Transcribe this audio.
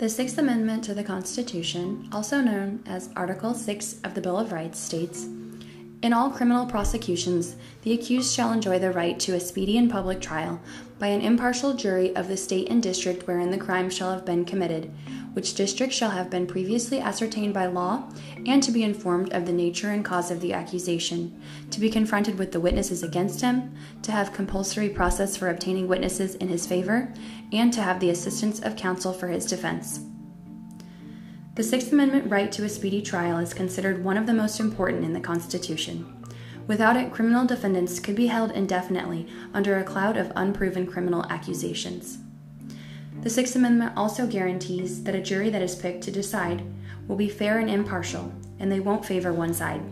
The Sixth Amendment to the Constitution, also known as Article 6 of the Bill of Rights, states In all criminal prosecutions, the accused shall enjoy the right to a speedy and public trial by an impartial jury of the state and district wherein the crime shall have been committed, which district shall have been previously ascertained by law, and to be informed of the nature and cause of the accusation, to be confronted with the witnesses against him, to have compulsory process for obtaining witnesses in his favor, and to have the assistance of counsel for his defense. The Sixth Amendment right to a speedy trial is considered one of the most important in the Constitution. Without it, criminal defendants could be held indefinitely under a cloud of unproven criminal accusations. The Sixth Amendment also guarantees that a jury that is picked to decide will be fair and impartial, and they won't favor one side.